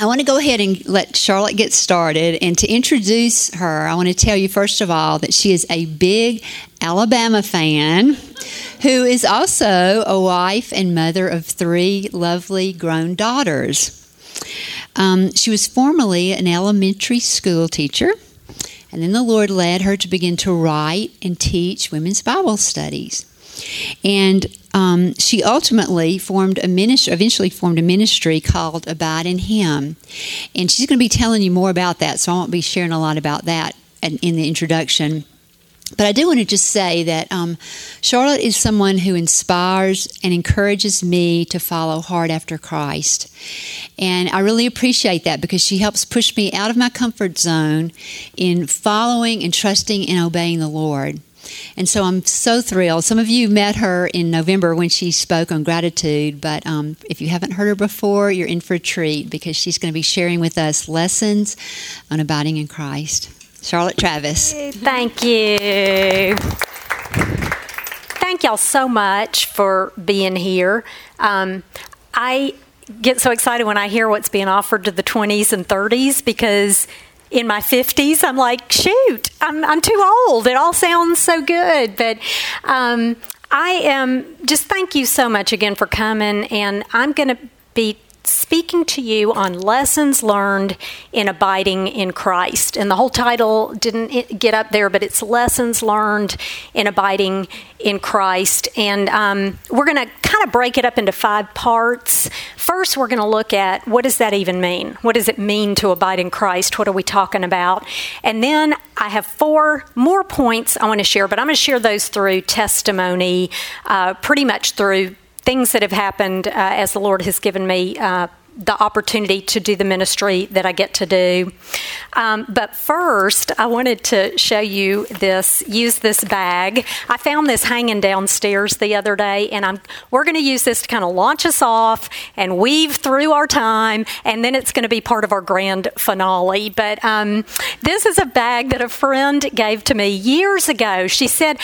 I want to go ahead and let Charlotte get started. And to introduce her, I want to tell you, first of all, that she is a big Alabama fan who is also a wife and mother of three lovely grown daughters. Um, she was formerly an elementary school teacher, and then the Lord led her to begin to write and teach women's Bible studies. And um, she ultimately formed a ministry, eventually formed a ministry called Abide in Him. And she's going to be telling you more about that, so I won't be sharing a lot about that in, in the introduction. But I do want to just say that um, Charlotte is someone who inspires and encourages me to follow hard after Christ. And I really appreciate that because she helps push me out of my comfort zone in following and trusting and obeying the Lord. And so I'm so thrilled. Some of you met her in November when she spoke on gratitude, but um, if you haven't heard her before, you're in for a treat because she's going to be sharing with us lessons on abiding in Christ. Charlotte Travis. Thank you. Thank y'all so much for being here. Um, I get so excited when I hear what's being offered to the 20s and 30s because in my 50s, I'm like, shoot, I'm, I'm too old. It all sounds so good. But um, I am just thank you so much again for coming. And I'm going to be speaking to you on lessons learned in abiding in Christ. And the whole title didn't get up there, but it's Lessons Learned in Abiding in Christ. And um, we're going to kind of break it up into five parts. First, we're going to look at what does that even mean? What does it mean to abide in Christ? What are we talking about? And then I have four more points I want to share, but I'm going to share those through testimony, uh, pretty much through things that have happened uh, as the Lord has given me uh, the opportunity to do the ministry that I get to do. Um, but first, I wanted to show you this, use this bag. I found this hanging downstairs the other day, and I'm, we're going to use this to kind of launch us off and weave through our time, and then it's going to be part of our grand finale. But um, this is a bag that a friend gave to me years ago. She said,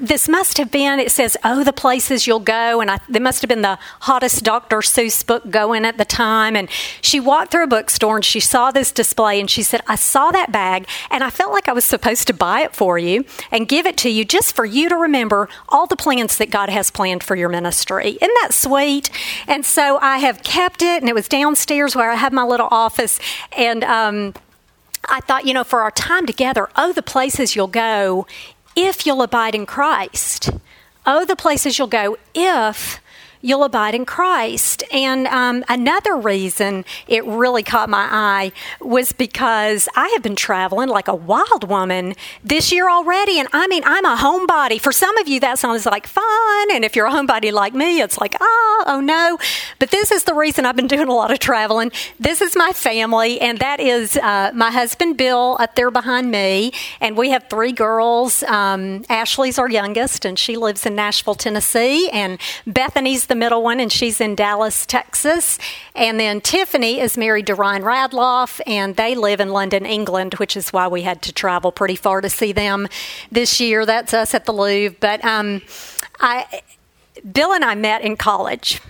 This must have been, it says, Oh, the places you'll go, and I, there must have been the hottest Dr. Seuss book going at the time time. And she walked through a bookstore and she saw this display and she said, I saw that bag and I felt like I was supposed to buy it for you and give it to you just for you to remember all the plans that God has planned for your ministry. Isn't that sweet? And so I have kept it and it was downstairs where I have my little office. And, um, I thought, you know, for our time together, oh, the places you'll go if you'll abide in Christ. Oh, the places you'll go if you'll abide in Christ. And um, another reason it really caught my eye was because I have been traveling like a wild woman this year already. And I mean, I'm a homebody. For some of you, that sounds like fun. And if you're a homebody like me, it's like, oh, oh no. But this is the reason I've been doing a lot of traveling. This is my family, and that is uh, my husband Bill up there behind me. And we have three girls. Um, Ashley's our youngest, and she lives in Nashville, Tennessee. And Bethany's the middle one, and she's in Dallas, Texas. And then Tiffany is married to Ryan Radloff, and they live in London, England, which is why we had to travel pretty far to see them this year. That's us at the Louvre. But um, I, Bill and I met in college.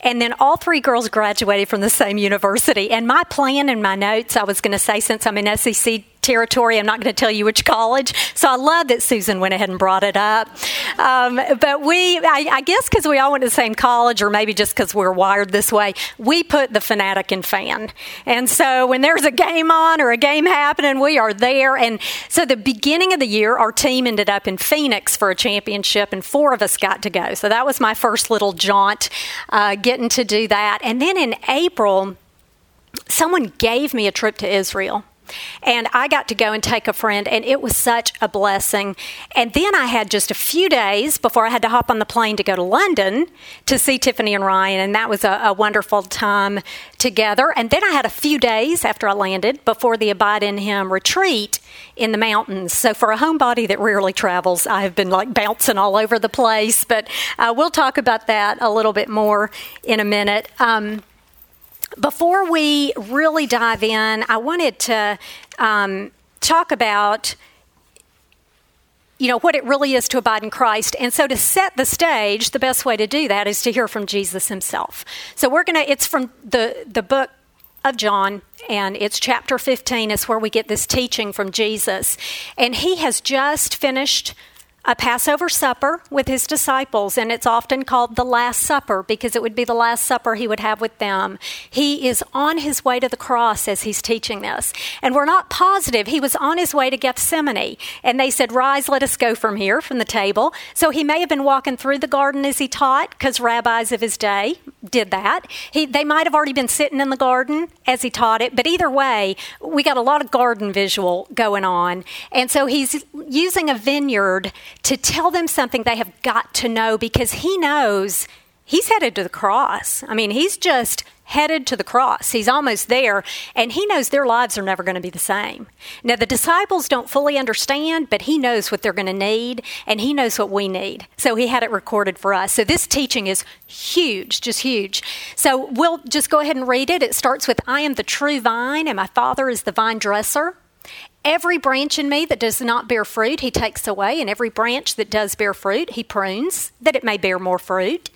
And then all three girls graduated from the same university. And my plan in my notes, I was going to say, since I'm an SEC territory. I'm not going to tell you which college. So I love that Susan went ahead and brought it up. Um, but we, I, I guess because we all went to the same college, or maybe just because we're wired this way, we put the fanatic in fan. And so when there's a game on or a game happening, we are there. And so the beginning of the year, our team ended up in Phoenix for a championship, and four of us got to go. So that was my first little jaunt, uh, getting to do that. And then in April, someone gave me a trip to Israel. And I got to go and take a friend, and it was such a blessing. And then I had just a few days before I had to hop on the plane to go to London to see Tiffany and Ryan, and that was a, a wonderful time together. And then I had a few days after I landed before the Abide in Him retreat in the mountains. So for a homebody that rarely travels, I have been like bouncing all over the place. But uh, we'll talk about that a little bit more in a minute. Um, before we really dive in, I wanted to um, talk about you know what it really is to abide in Christ. And so to set the stage, the best way to do that is to hear from Jesus himself. So we're going to it's from the the book of John, and it's chapter 15 is where we get this teaching from Jesus. And he has just finished a Passover supper with his disciples, and it's often called the Last Supper because it would be the last supper he would have with them. He is on his way to the cross as he's teaching this. And we're not positive. He was on his way to Gethsemane, and they said, Rise, let us go from here, from the table. So he may have been walking through the garden as he taught because rabbis of his day did that. He, they might have already been sitting in the garden as he taught it, but either way, we got a lot of garden visual going on. And so he's using a vineyard to tell them something they have got to know because he knows he's headed to the cross. I mean, he's just headed to the cross. He's almost there, and he knows their lives are never going to be the same. Now, the disciples don't fully understand, but he knows what they're going to need, and he knows what we need. So he had it recorded for us. So this teaching is huge, just huge. So we'll just go ahead and read it. It starts with I am the true vine, and my Father is the vine dresser. Every branch in me that does not bear fruit, he takes away, and every branch that does bear fruit, he prunes, that it may bear more fruit.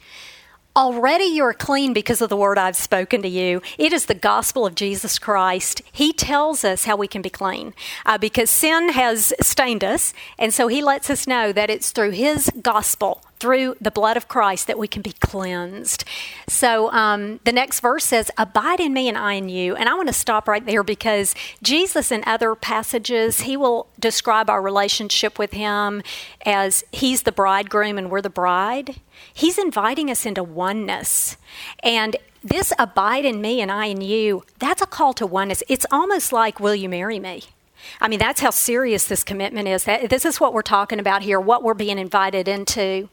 Already you are clean because of the word I've spoken to you. It is the gospel of Jesus Christ. He tells us how we can be clean uh, because sin has stained us. And so he lets us know that it's through his gospel through the blood of Christ that we can be cleansed. So um, the next verse says, Abide in me and I in you. And I want to stop right there because Jesus, in other passages, he will describe our relationship with him as he's the bridegroom and we're the bride. He's inviting us into oneness. And this abide in me and I in you, that's a call to oneness. It's almost like, Will you marry me? I mean, that's how serious this commitment is. This is what we're talking about here, what we're being invited into.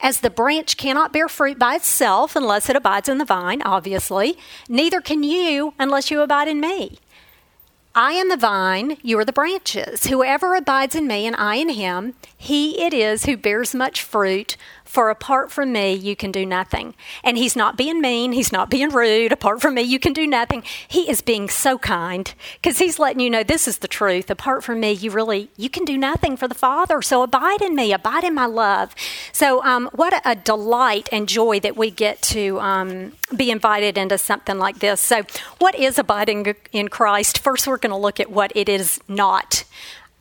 As the branch cannot bear fruit by itself unless it abides in the vine, obviously, neither can you unless you abide in me. I am the vine, you are the branches. Whoever abides in me and I in him, he it is who bears much fruit, for apart from me, you can do nothing. And he's not being mean. He's not being rude. Apart from me, you can do nothing. He is being so kind because he's letting you know this is the truth. Apart from me, you really, you can do nothing for the Father. So abide in me, abide in my love. So um, what a, delight and joy that we get to um, be invited into something like this. So what is abiding in Christ? First, we're going to look at what it is not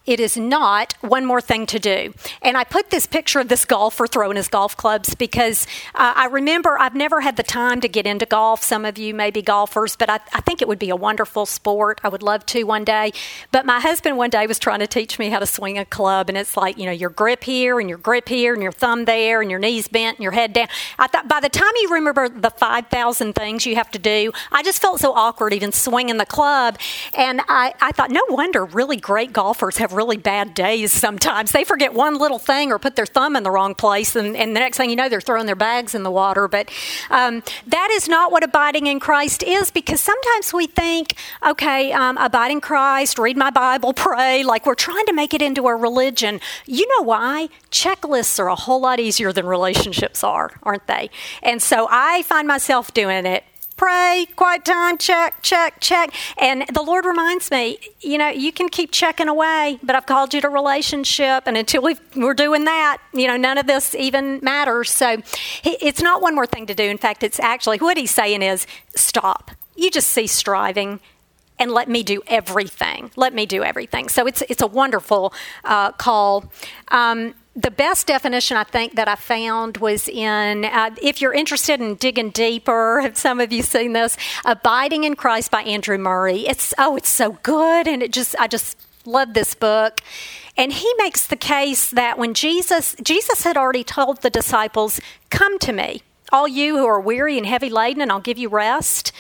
it is not one more thing to do. And I put this picture of this golfer throwing his golf clubs because uh, I remember I've never had the time to get into golf. Some of you may be golfers, but I, I, think it would be a wonderful sport. I would love to one day. But my husband one day was trying to teach me how to swing a club, and it's like, you know, your grip here and your grip here and your thumb there and your knees bent and your head down. I thought by the time you remember the 5,000 things you have to do, I just felt so awkward even swinging the club. And I, I thought, no wonder really great golfers have really bad days sometimes. They forget one little thing or put their thumb in the wrong place, and, and the next thing you know, they're throwing their bags in the water. But um, that is not what abiding in Christ is because sometimes we think, okay, um, in Christ, read my Bible, pray, like we're trying to make it into a religion. You know why? Checklists are a whole lot easier than relationships are, aren't they? And so I find myself doing it pray, quiet time, check, check, check. And the Lord reminds me, you know, you can keep checking away, but I've called you to relationship. And until we are doing that, you know, none of this even matters. So it's not one more thing to do. In fact, it's actually what he's saying is stop. You just cease striving and let me do everything. Let me do everything. So it's it's a wonderful uh, call. Um, the best definition I think that I found was in, uh, if you're interested in digging deeper, have some of you seen this? Abiding in Christ by Andrew Murray. It's, oh, it's so good. And it just, I just love this book. And he makes the case that when Jesus, Jesus had already told the disciples, come to me all you who are weary and heavy laden, and I'll give you rest.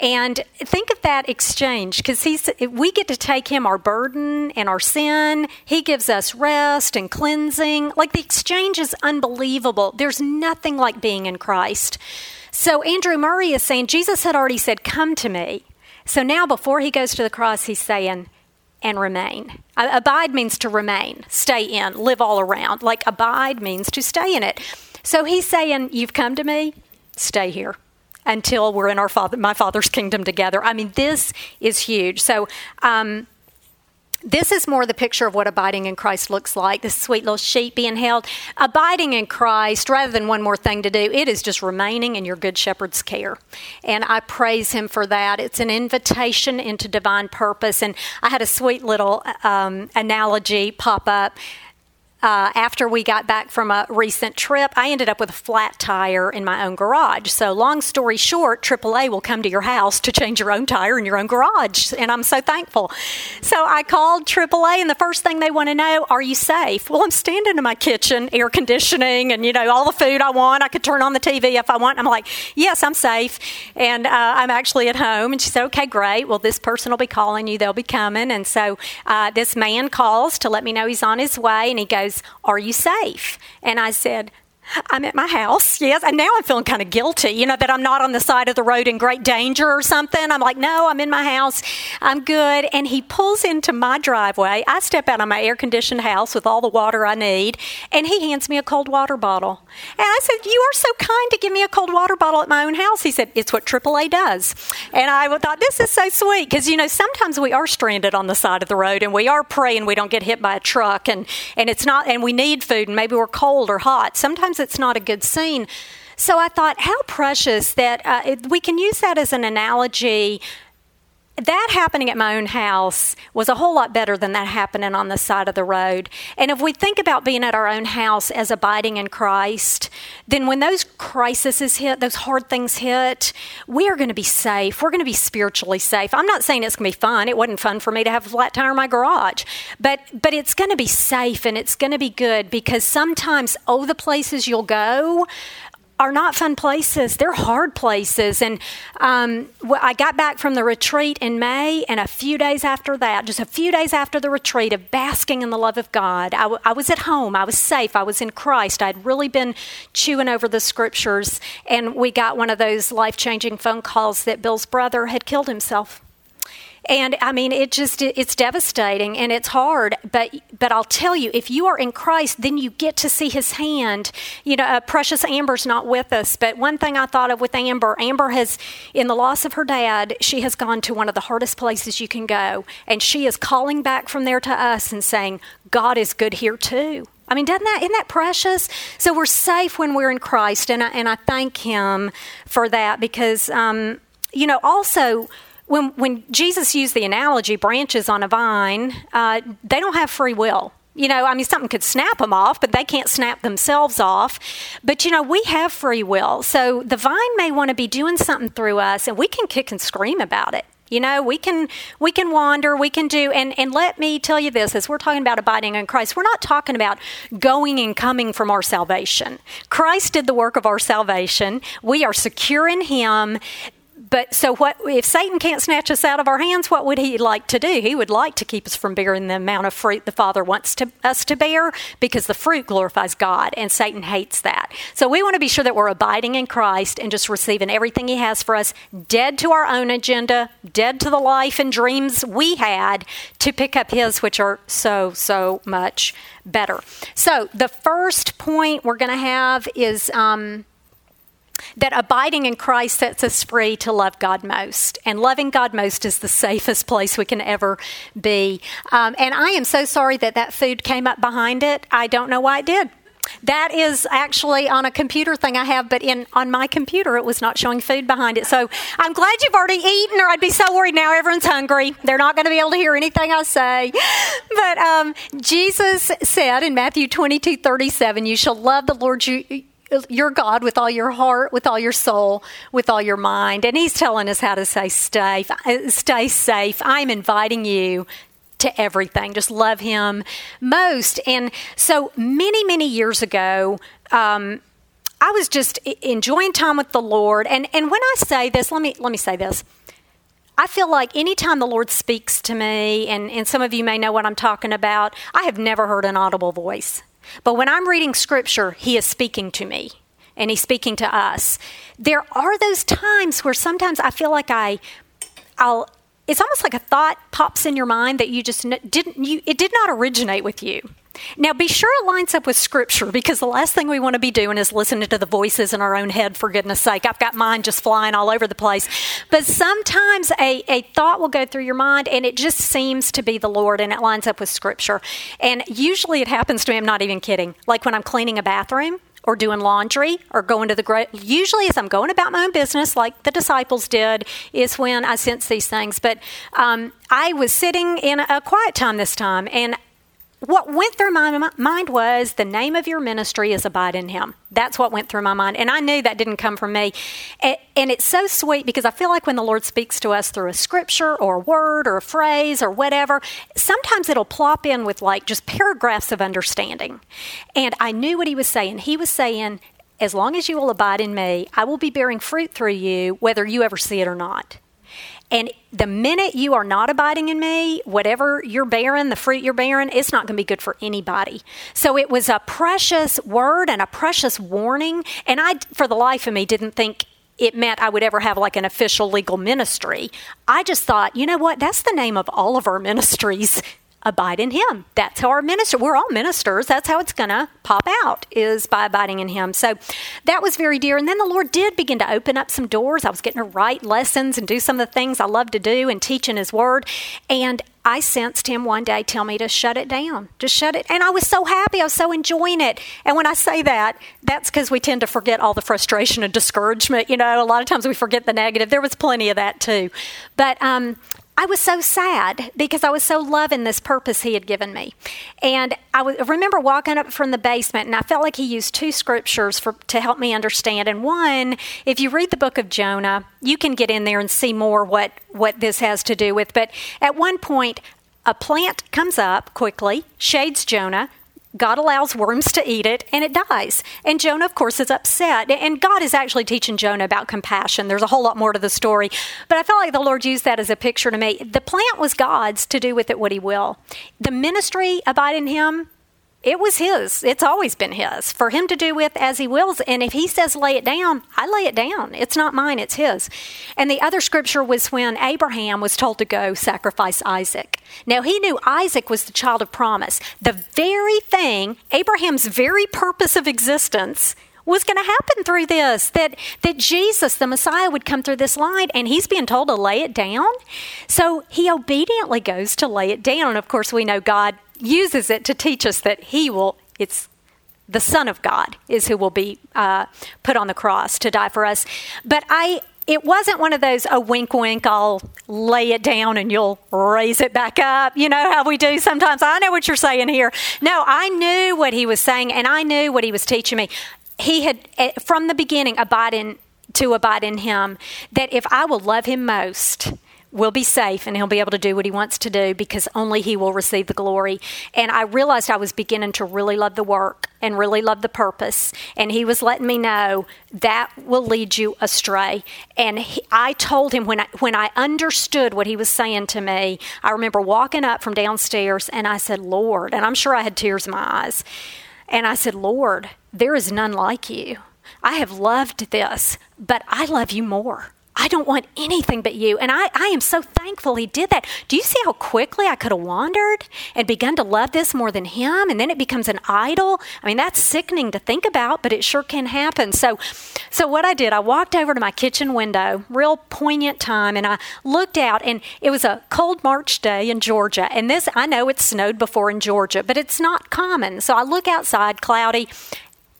And think of that exchange because we get to take him our burden and our sin. He gives us rest and cleansing. Like the exchange is unbelievable. There's nothing like being in Christ. So Andrew Murray is saying Jesus had already said, "Come to me." So now before he goes to the cross, he's saying, and remain. Abide means to remain, stay in, live all around. Like abide means to stay in it. So he's saying, You've come to me, stay here until we're in our father, my father's kingdom together. I mean, this is huge. So, um, this is more the picture of what abiding in Christ looks like. This sweet little sheep being held. Abiding in Christ, rather than one more thing to do, it is just remaining in your good shepherd's care. And I praise him for that. It's an invitation into divine purpose. And I had a sweet little um, analogy pop up uh, after we got back from a recent trip, I ended up with a flat tire in my own garage. So, long story short, AAA will come to your house to change your own tire in your own garage. And I'm so thankful. So, I called AAA, and the first thing they want to know are you safe? Well, I'm standing in my kitchen, air conditioning, and you know, all the food I want. I could turn on the TV if I want. I'm like, yes, I'm safe. And uh, I'm actually at home. And she said, okay, great. Well, this person will be calling you, they'll be coming. And so, uh, this man calls to let me know he's on his way, and he goes, goes, Are you safe? And I said, I'm at my house, yes, and now I'm feeling kind of guilty, you know, that I'm not on the side of the road in great danger or something. I'm like, no, I'm in my house, I'm good. And he pulls into my driveway. I step out of my air conditioned house with all the water I need, and he hands me a cold water bottle. And I said, You are so kind to give me a cold water bottle at my own house. He said, It's what AAA does. And I thought, This is so sweet because, you know, sometimes we are stranded on the side of the road and we are praying we don't get hit by a truck and, and it's not, and we need food and maybe we're cold or hot. Sometimes it's not a good scene. So I thought, how precious that uh, we can use that as an analogy that happening at my own house was a whole lot better than that happening on the side of the road. And if we think about being at our own house as abiding in Christ, then when those crises hit, those hard things hit, we are going to be safe. We're going to be spiritually safe. I'm not saying it's going to be fun. It wasn't fun for me to have a flat tire in my garage, but but it's going to be safe and it's going to be good because sometimes oh the places you'll go are not fun places. They're hard places. And um, I got back from the retreat in May, and a few days after that, just a few days after the retreat of basking in the love of God, I, w- I was at home. I was safe. I was in Christ. I'd really been chewing over the scriptures, and we got one of those life changing phone calls that Bill's brother had killed himself and I mean, it just it's devastating and it's hard. But but I'll tell you, if you are in Christ, then you get to see His hand. You know, uh, precious Amber's not with us, but one thing I thought of with Amber, Amber has, in the loss of her dad, she has gone to one of the hardest places you can go, and she is calling back from there to us and saying, God is good here too. I mean, doesn't that isn't that precious? So we're safe when we're in Christ, and I, and I thank Him for that because, um, you know, also when, when Jesus used the analogy, branches on a vine, uh, they don't have free will. You know, I mean, something could snap them off, but they can't snap themselves off. But, you know, we have free will. So the vine may want to be doing something through us, and we can kick and scream about it. You know, we can we can wander, we can do and and let me tell you this as we're talking about abiding in Christ, we're not talking about going and coming from our salvation. Christ did the work of our salvation. We are secure in him but so what if Satan can't snatch us out of our hands? What would he like to do? He would like to keep us from bearing the amount of fruit the Father wants to, us to bear, because the fruit glorifies God, and Satan hates that. So we want to be sure that we're abiding in Christ and just receiving everything He has for us, dead to our own agenda, dead to the life and dreams we had, to pick up His, which are so so much better. So the first point we're going to have is. Um, that abiding in Christ sets us free to love God most. And loving God most is the safest place we can ever be. Um, and I am so sorry that that food came up behind it. I don't know why it did. That is actually on a computer thing I have, but in on my computer it was not showing food behind it. So I'm glad you've already eaten, or I'd be so worried now everyone's hungry. They're not going to be able to hear anything I say. But um, Jesus said in Matthew 22, 37, "You shall love the Lord you, your God with all your heart, with all your soul, with all your mind. And He's telling us how to say stay, stay safe. I'm inviting you to everything. Just love Him most. And so many, many years ago, um, I was just enjoying time with the Lord. And, and when I say this, let me, let me say this. I feel like anytime the Lord speaks to me, and, and some of you may know what I'm talking about, I have never heard an audible voice. But when I'm reading scripture, He is speaking to me and He's speaking to us. There are those times where sometimes I feel like I, I'll, it's almost like a thought pops in your mind that you just didn't, you, it did not originate with you. Now, be sure it lines up with Scripture because the last thing we want to be doing is listening to the voices in our own head, for goodness sake. I've got mine just flying all over the place. But sometimes a, a thought will go through your mind and it just seems to be the Lord and it lines up with Scripture. And usually it happens to me, I'm not even kidding. Like when I'm cleaning a bathroom, or doing laundry or going to the great usually as i'm going about my own business like the disciples did is when i sense these things but um, i was sitting in a quiet time this time and what went through my mind was the name of your ministry is abide in him. That's what went through my mind. And i knew that didn't come from me. And it's so sweet because i feel like when the lord speaks to us through a scripture or a word or a phrase or whatever sometimes it'll plop in with like just paragraphs of understanding. And i knew what he was saying. He was saying as long as you will abide in me i will be bearing fruit through you whether you ever see it or not and the minute you are not abiding in me, whatever you're bearing, the fruit you're bearing, it's not going to be good for anybody. So it was a precious word and a precious warning. And I, for the life of me, didn't think it meant I would ever have like an official legal ministry. I just thought, you know what? That's the name of all of our ministries abide in him that's how our minister we're all ministers that's how it's to pop out is by abiding in him so that was very dear and then the lord did begin to open up some doors i was getting to write lessons and do some of the things i love to do and teach in his word and I sensed him one day tell me to shut it down, just shut it. And I was so happy. I was so enjoying it. And when I say that, that's because we tend to forget all the frustration and discouragement. You know, a lot of times we forget the negative. There was plenty of that too. But um, I was so sad because I was so loving this purpose he had given me. And I w- remember walking up from the basement, and I felt like he used two scriptures for, to help me understand. And one, if you read the book of Jonah, you can get in there and see more what, what this has to do with. But at one point, a plant comes up quickly, shades Jonah. God allows worms to eat it and it dies. And Jonah, of course, is upset. And God is actually teaching Jonah about compassion. There's a whole lot more to the story. But I felt like the Lord used that as a picture to me. The plant was God's to do with it what he will. The ministry abide in him it was his. It's always been his for him to do with as he wills. And if he says lay it down, I lay it down. It's not mine, it's his. And the other scripture was when Abraham was told to go sacrifice Isaac. Now he knew Isaac was the child of promise. The very thing, Abraham's very purpose of existence, was going to happen through this that that Jesus the Messiah would come through this line and he's being told to lay it down so he obediently goes to lay it down and of course we know God uses it to teach us that He will, it's the Son of God is who will be uh, put on the cross to die for us. But I, it wasn't one of those, a oh, wink, wink, I'll lay it down and you'll raise it back up. You know how we do sometimes. I know what you're saying here. No, I knew what he was saying and I knew what he was teaching me. He had, eh, from the beginning, abide in, to abide in him, that if I will love him most, will be safe and he'll be able to do what he wants to do because only he will receive the glory. And I realized I was beginning to really love the work and really love the purpose. And he was letting me know that will lead you astray. And he, I told him when I, when I understood what he was saying to me, I remember walking up from downstairs and I said, Lord, and I'm sure I had tears in my eyes. And I said, Lord, there is none like you. I have loved this, but I love you more. I don't want anything but you. And I, I am so thankful he did that. Do you see how quickly I could have wandered and begun to love this more than him? And then it becomes an idol. I mean, that's sickening to think about, but it sure can happen. So, so what I did, I walked over to my kitchen window, real poignant time, and I looked out, and it was a cold March day in Georgia. And this, I know it snowed before in Georgia, but it's not common. So I look outside, cloudy,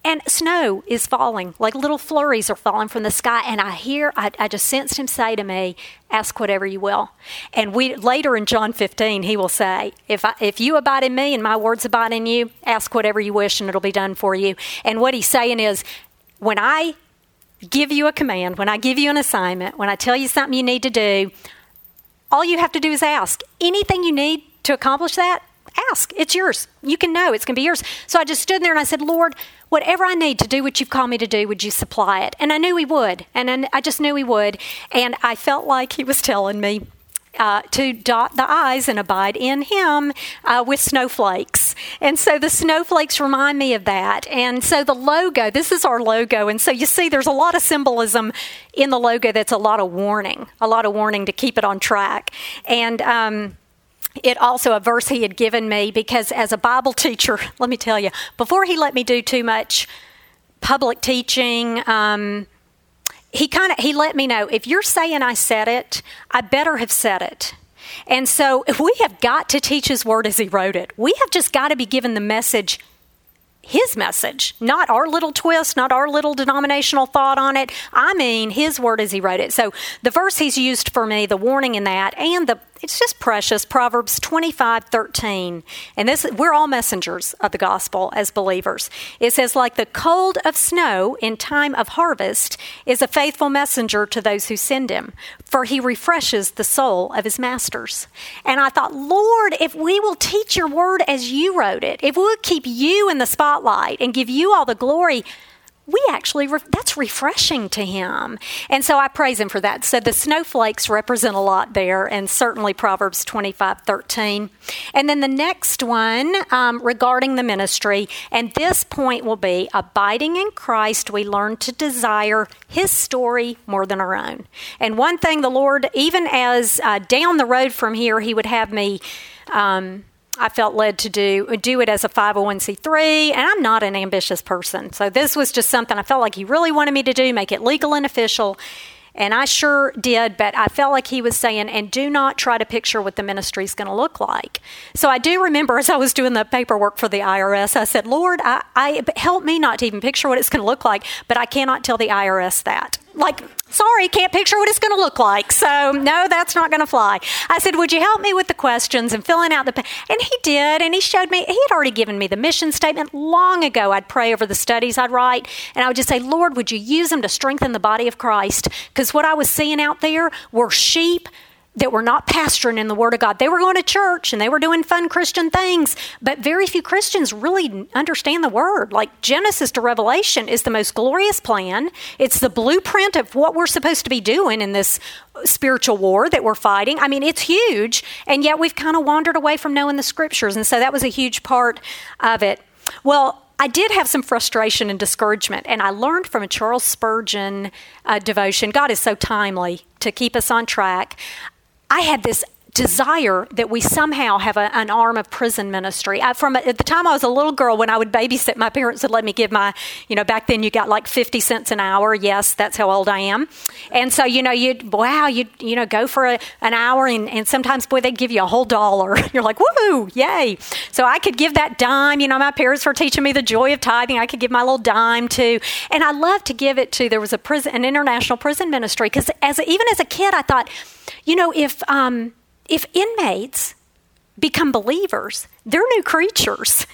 and snow is falling, like little flurries are falling from the sky. And I hear, I, I, just sensed him say to me, Ask whatever you will. And we later in John 15, he will say, if, I, if you abide in me and my words abide in you, ask whatever you wish and it'll be done for you. And what he's saying is, when I give you a command, when I give you an assignment, when I tell you something you need to do, all you have to do is ask. Anything you need to accomplish that, ask. It's yours. You can know it's going to be yours. So I just stood there and I said, Lord, whatever I need to do what you've called me to do, would you supply it? And I knew He would. And I just knew He would. And I felt like He was telling me, uh, to dot the I's and abide in Him uh, with snowflakes. And so the snowflakes remind me of that. And so the logo, this is our logo. And so you see, there's a lot of symbolism in the logo that's a lot of warning, a lot of warning to keep it on track. And, um, it also a verse he had given me because as a Bible teacher, let me tell you, before he let me do too much public teaching, um, he kind of he let me know if you're saying I said it, I better have said it. And so we have got to teach his word as he wrote it. We have just got to be given the message his message, not our little twist, not our little denominational thought on it. I mean, his word as he wrote it. So the verse he's used for me, the warning in that, and the it's just precious. Proverbs 25, 13. And this, we're all messengers of the gospel as believers. It says, like the cold of snow in time of harvest is a faithful messenger to those who send him, for he refreshes the soul of his masters. And I thought, Lord, if we will teach your word as you wrote it, if we'll keep you in the spotlight and give you all the glory, we actually re- that's refreshing to him. And so i praise him for that. So the snowflakes represent a lot there and certainly proverbs 25 13 and then the next one um, regarding the ministry and this point will be abiding in christ we learn to desire his story more than our own. And one thing the lord even as uh, down the road from here he would have me um, I felt led to do do it as a 501c3 and I'm not an ambitious person. So this was just something I felt like he really wanted me to do, make it legal and official. And I sure did, but I felt like he was saying, and do not try to picture what the ministry is going to look like. So I do remember as I was doing the paperwork for the IRS, I said, Lord, I, I help me not to even picture what it's going to look like, but I cannot tell the IRS that like, sorry, can't picture what it's going to look like. So, no, that's not going to fly. I said, Would you help me with the questions and filling out the. And he did, and he showed me, he had already given me the mission statement long ago. I'd pray over the studies I'd write, and I would just say, Lord, would you use them to strengthen the body of Christ? Because what I was seeing out there were sheep that were not pastoring in the Word of God. They were going to church and they were doing fun Christian things, but very few Christians really understand the Word. Like Genesis to Revelation is the most glorious plan, it's the blueprint of what we're supposed to be doing in this spiritual war that we're fighting. I mean, it's huge, and yet we've kind of wandered away from knowing the Scriptures, and so that was a huge part of it. Well, I did have some frustration and discouragement, and I learned from a Charles Spurgeon uh, devotion. God is so timely to keep us on track. I had this desire that we somehow have a, an arm of prison ministry. I, from at the time I was a little girl, when I would babysit, my parents would let me give my, you know, back then you got like fifty cents an hour. Yes, that's how old I am. And so you know, you'd wow, you you know, go for a, an hour, and, and sometimes boy, they'd give you a whole dollar. You're like, woohoo, yay! So I could give that dime. You know, my parents were teaching me the joy of tithing. I could give my little dime to, and I loved to give it to. There was a prison, an international prison ministry, because as even as a kid, I thought you know, if um, if inmates become believers, they're new creatures.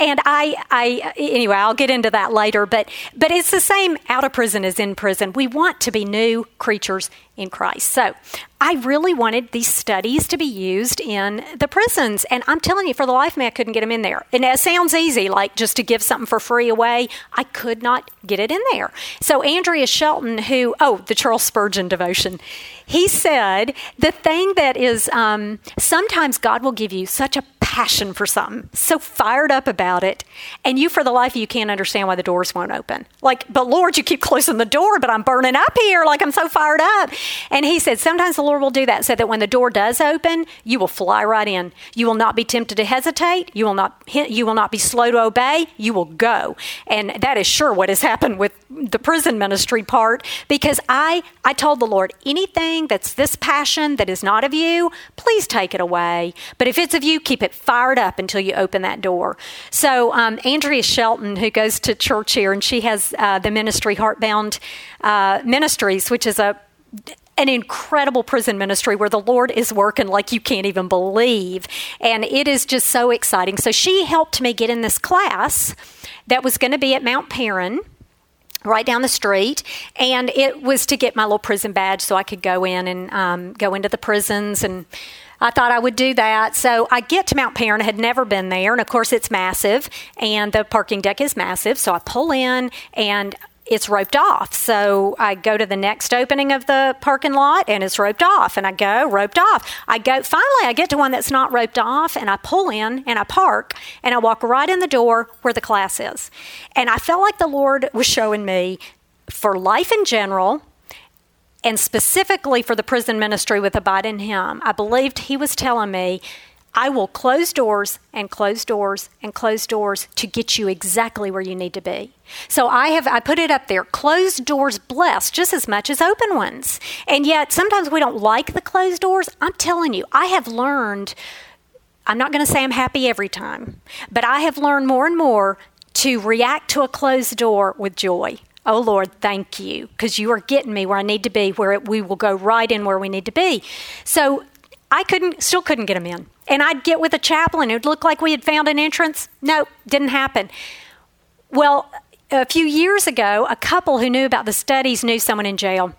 And I, I, anyway, I'll get into that later. But, but it's the same out of prison as in prison. We want to be new creatures in Christ. So I really wanted these studies to be used in the prisons. And I'm telling you, for the life of me, I couldn't get them in there. And it sounds easy, like just to give something for free away. I could not get it in there. So Andrea Shelton, who, oh, the Charles Spurgeon devotion, he said the thing that is um, sometimes God will give you such a passion for something, so fired up about it, and you, for the life of you, can't understand why the doors won't open. Like, but Lord, you keep closing the door, but I'm burning up here. Like, I'm so fired up. And he said, sometimes the Lord will do that so that when the door does open, you will fly right in. You will not be tempted to hesitate. You will not, you will not be slow to obey. You will go. And that is sure what has happened with the prison ministry part because I, I told the Lord, anything that's this passion that is not of you, please take it away. But if it's of you, keep it fired up until you open that door. So, um, Andrea Shelton, who goes to church here, and she has uh, the ministry Heartbound uh, Ministries, which is a an incredible prison ministry where the Lord is working like you can't even believe. And it is just so exciting. So she helped me get in this class that was going to be at Mount Paran right down the street, and it was to get my little prison badge so I could go in and um, go into the prisons and. I thought I would do that. So I get to Mount Paran, I had never been there, and of course it's massive, and the parking deck is massive. So I pull in, and it's roped off. So I go to the next opening of the parking lot and it's roped off. And I go, roped off. I go, finally, I get to one that's not roped off and I pull in and I park and I walk right in the door where the class is. And I felt like the Lord was showing me for life in general and specifically for the prison ministry with Abide in Him, I believed He was telling me I will close doors and close doors and close doors to get you exactly where you need to be. So I have I put it up there. Closed doors bless just as much as open ones. And yet sometimes we don't like the closed doors. I'm telling you, I have learned I'm not going to say I'm happy every time, but I have learned more and more to react to a closed door with joy. Oh Lord, thank you, because you are getting me where I need to be, where we will go right in where we need to be. So I couldn't, still couldn't get them in. And I'd get with a chaplain. It would look like we had found an entrance. No, didn't happen. Well, a few years ago, a couple who knew about the studies knew someone in jail.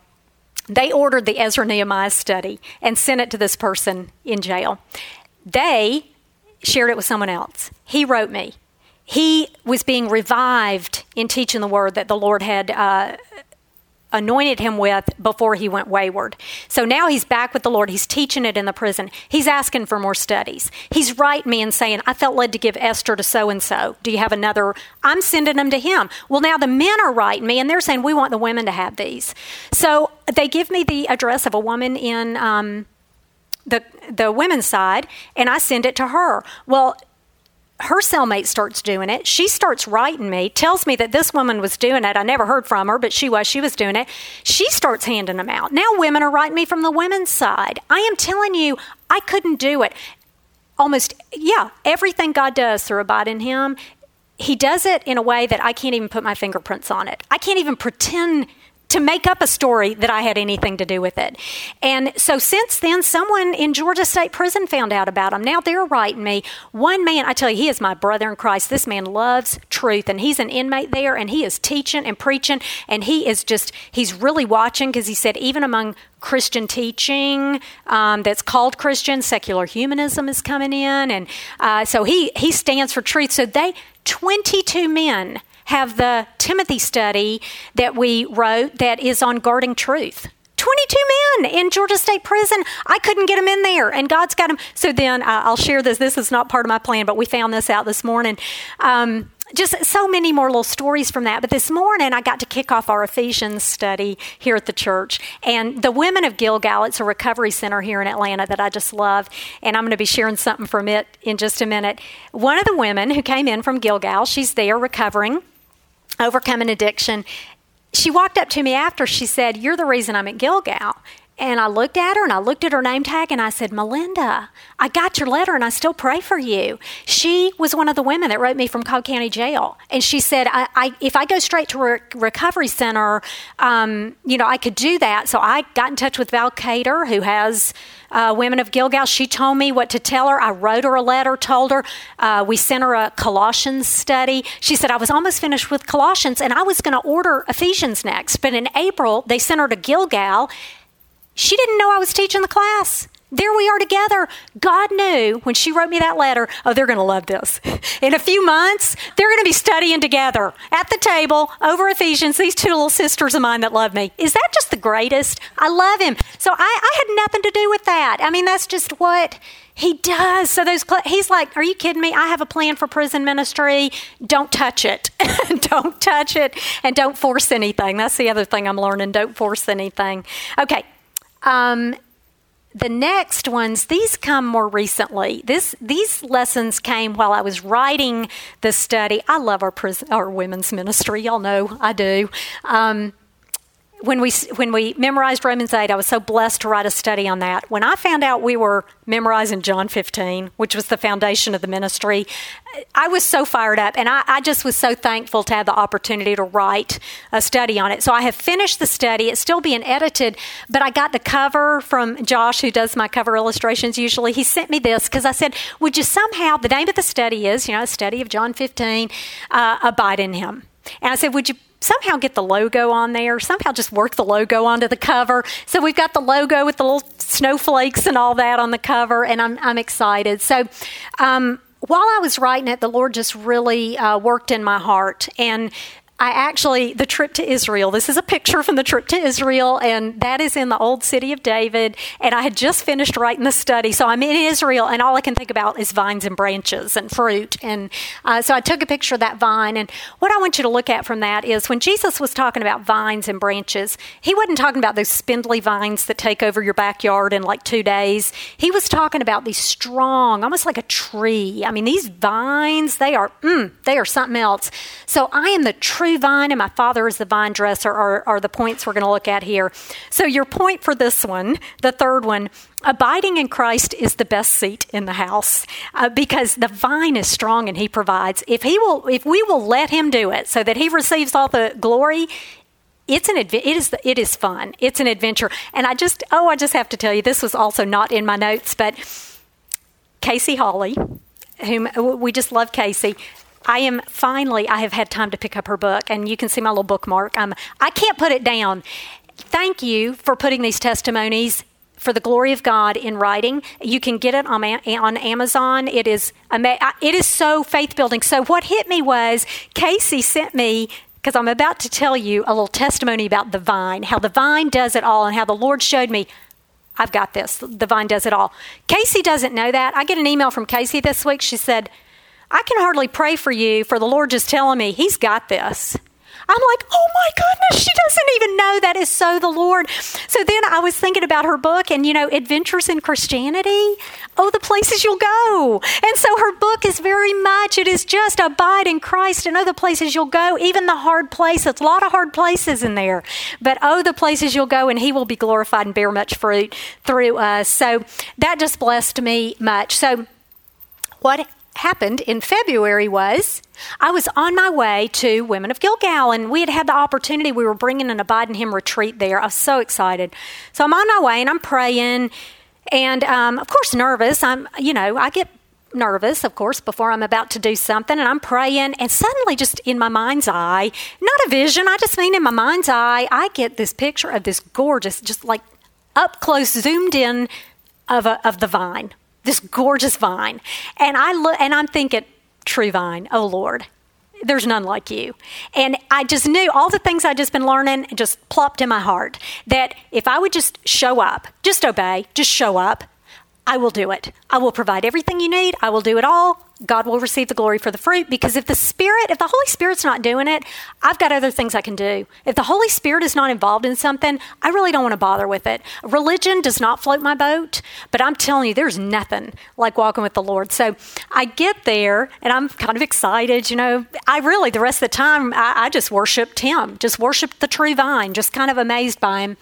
They ordered the Ezra Nehemiah study and sent it to this person in jail. They shared it with someone else. He wrote me. He was being revived in teaching the word that the Lord had uh, anointed him with before he went wayward. So now he's back with the Lord. He's teaching it in the prison. He's asking for more studies. He's writing me and saying, I felt led to give Esther to so and so. Do you have another? I'm sending them to him. Well, now the men are writing me and they're saying, We want the women to have these. So they give me the address of a woman in. Um, the the women's side and I send it to her. Well, her cellmate starts doing it. She starts writing me, tells me that this woman was doing it. I never heard from her, but she was. She was doing it. She starts handing them out. Now women are writing me from the women's side. I am telling you, I couldn't do it. Almost, yeah, everything God does through abide in Him, He does it in a way that I can't even put my fingerprints on it. I can't even pretend to make up a story that I had anything to do with it. And so since then, someone in Georgia State Prison found out about him. Now they're writing me. One man, I tell you, he is my brother in Christ. This man loves truth, and he's an inmate there, and he is teaching and preaching, and he is just, he's really watching because he said, even among Christian teaching um, that's called Christian. Secular humanism is coming in, and uh, so he he stands for truth. So they twenty two men have the Timothy study that we wrote that is on guarding truth. 22 men in Georgia State Prison. I couldn't get them in there, and God's got them. So then uh, I'll share this. This is not part of my plan, but we found this out this morning. Um, just so many more little stories from that. But this morning, I got to kick off our Ephesians study here at the church. And the Women of Gilgal, it's a recovery center here in Atlanta that I just love. And I'm going to be sharing something from it in just a minute. One of the women who came in from Gilgal, she's there recovering overcoming addiction. She walked up to me after. She said, You're the reason I'm at Gilgal. And I looked at her and I looked at her name tag and I said, Melinda, I got your letter and I still pray for you. She was one of the women that wrote me from Cobb County Jail. And she said, I, I, if I go straight to recovery center, um, you know, I could do that. So I got in touch with Val Cater, who has uh, Women of Gilgal. She told me what to tell her. I wrote her a letter, told her. Uh, we sent her a Colossians study. She said, I was almost finished with Colossians and I was going to order Ephesians next. But in April, they sent her to Gilgal she didn't know I was teaching the class. There we are together. God knew when she wrote me that letter, oh, they're going to love this. In a few months, they're going to be studying together at the table over Ephesians, these two little sisters of mine that love me. Is that just the greatest? I love him. So I, I had nothing to do with that. I mean, that's just what he does. So those he's like, "Are you kidding me? I have a plan for prison ministry. Don't touch it. don't touch it and don't force anything." That's the other thing I'm learning. Don't force anything. Okay, um, the next ones, these come more recently. This, these lessons came while I was writing the study. I love our, our women's ministry. Y'all know I do. Um, when we when we memorized Romans 8, I was so blessed to write a study on that. When I found out we were memorizing John 15, which was the foundation of the ministry, I was so fired up, and I, I, just was so thankful to have the opportunity to write a study on it. So I have finished the study; it's still being edited, but I got the cover from Josh, who does my cover illustrations usually. He sent me this because I said, "Would you somehow?" The name of the study is, you know, a study of John 15, uh, abide in Him. And I said, "Would you?" Somehow get the logo on there, somehow just work the logo onto the cover. So we've got the logo with the little snowflakes and all that on the cover, and I'm, I'm excited. So, um, while I was writing it, the Lord just really uh, worked in my heart. And I actually, the trip to Israel, this is a picture from the trip to Israel, and that is in the old city of David. And I had just finished writing the study. So I'm in Israel, and all I can think about is vines and branches and fruit. And uh, so I took a picture of that vine. And what I want you to look at from that is when Jesus was talking about vines and branches, he wasn't talking about those spindly vines that take over your backyard in like two days. He was talking about these strong, almost like a tree. I mean, these vines, they are, mm, they are something else. So I am the true vine and my father is the vine dresser are, are the points we're going to look at here. So, your point for this one, the third one, abiding in Christ is the best seat in the house uh, because the vine is strong and he provides. If he will, if we will let him do it so that he receives all the glory, it's an it is it is fun. It's an adventure, and I just oh I just have to tell you this was also not in my notes, but Casey Hawley, whom we just love Casey. I am finally, I have had time to pick up her book, and you can see my little bookmark. Um, I can't put it down. Thank you for putting these testimonies for the glory of God in writing. You can get it on, on Amazon. It is it is so faith building. So what hit me was Casey sent me because I'm about to tell you a little testimony about the vine, how the vine does it all, and how the Lord showed me. I've got this. The vine does it all. Casey doesn't know that. I get an email from Casey this week. She said, I can hardly pray for you for the Lord just telling me He's got this. I'm like, oh my goodness, she doesn't even know that is so the Lord. So then I was thinking about her book and, you know, Adventures in Christianity. Oh, the places you'll go. And so her book is very much, it is just abide in Christ and oh, the places you'll go, even the hard places. A lot of hard places in there. But oh, the places you'll go and He will be glorified and bear much fruit through us. So that just blessed me much. So, what happened in February was I was on my way to Women of Gilgal, and we had had the opportunity. We were bringing an Abide in Him retreat there. I was so excited. So I'm on my way, and I'm praying, and um, of course nervous. I'm, you know, I get nervous, of course, before I'm about to do something, and I'm praying, and suddenly, just in my mind's eye, not a vision, I just mean in my mind's eye, I get this picture of this gorgeous, just like up close, zoomed in of a, of the vine this gorgeous vine. And I look and I'm thinking, true vine, oh Lord, there's none like you. And I just knew all the things I'd just been learning just plopped in my heart that if I would just show up, just obey, just show up, I will do it. I will provide everything you need. I will do it all. God will receive the glory for the fruit because if the Spirit, if the Holy Spirit's not doing it, I've got other things I can do. If the Holy Spirit is not involved in something, I really don't want to bother with it. Religion does not float my boat, but I'm telling you, there's nothing like walking with the Lord. So I get there and I'm kind of excited. You know, I really, the rest of the time, I, I just worshiped Him, just worshiped the true vine, just kind of amazed by Him.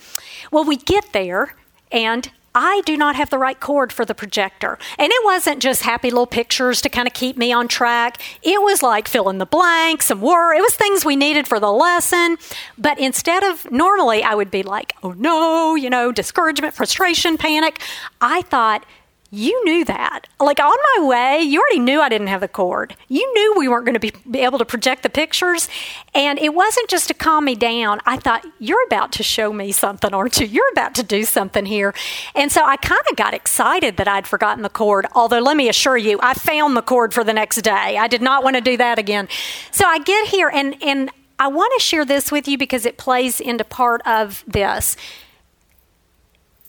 Well, we get there and I do not have the right cord for the projector. And it wasn't just happy little pictures to kind of keep me on track. It was like fill in the blanks, some work. It was things we needed for the lesson. But instead of normally, I would be like, oh no, you know, discouragement, frustration, panic. I thought, you knew that. Like on my way, you already knew I didn't have the cord. You knew we weren't going to be, be, able to project the pictures. And it wasn't just to calm me down. I thought, you're about to show me something, aren't you? You're about to do something here. And so I kind of got excited that I'd forgotten the cord. Although, let me assure you, I found the cord for the next day. I did not want to do that again. So I get here and, and I want to share this with you because it plays into part of this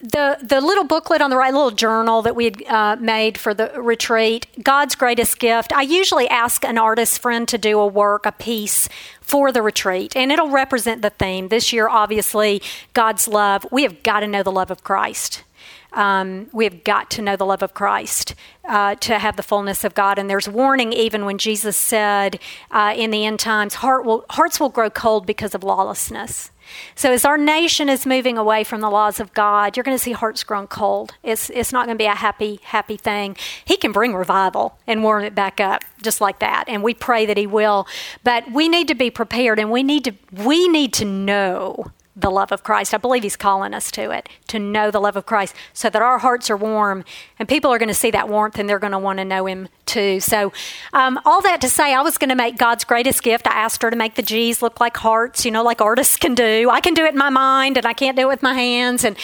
the the little booklet on the right, little journal that we had uh, made for the retreat, God's greatest gift. I usually ask an artist friend to do a work, a piece for the retreat, and it'll represent the theme. This year, obviously, God's love. We have got to know the love of Christ. Um, we have got to know the love of Christ uh, to have the fullness of God. And there's warning even when Jesus said uh, in the end times, heart will, hearts will grow cold because of lawlessness. So, as our nation is moving away from the laws of God, you're going to see hearts grown cold. It's, it's not going to be a happy, happy thing. He can bring revival and warm it back up just like that, and we pray that He will. But we need to be prepared, and we need to we need to know the love of Christ. I believe He's calling us to it, to know the love of Christ, so that our hearts are warm and people are going to see that warmth and they're going to want to know Him too. So, um, all that to say, I was going to make God's greatest gift. I asked her to make the G's look like hearts, you know, like artists can do. I can do it in my mind and I can't do it with my hands. And,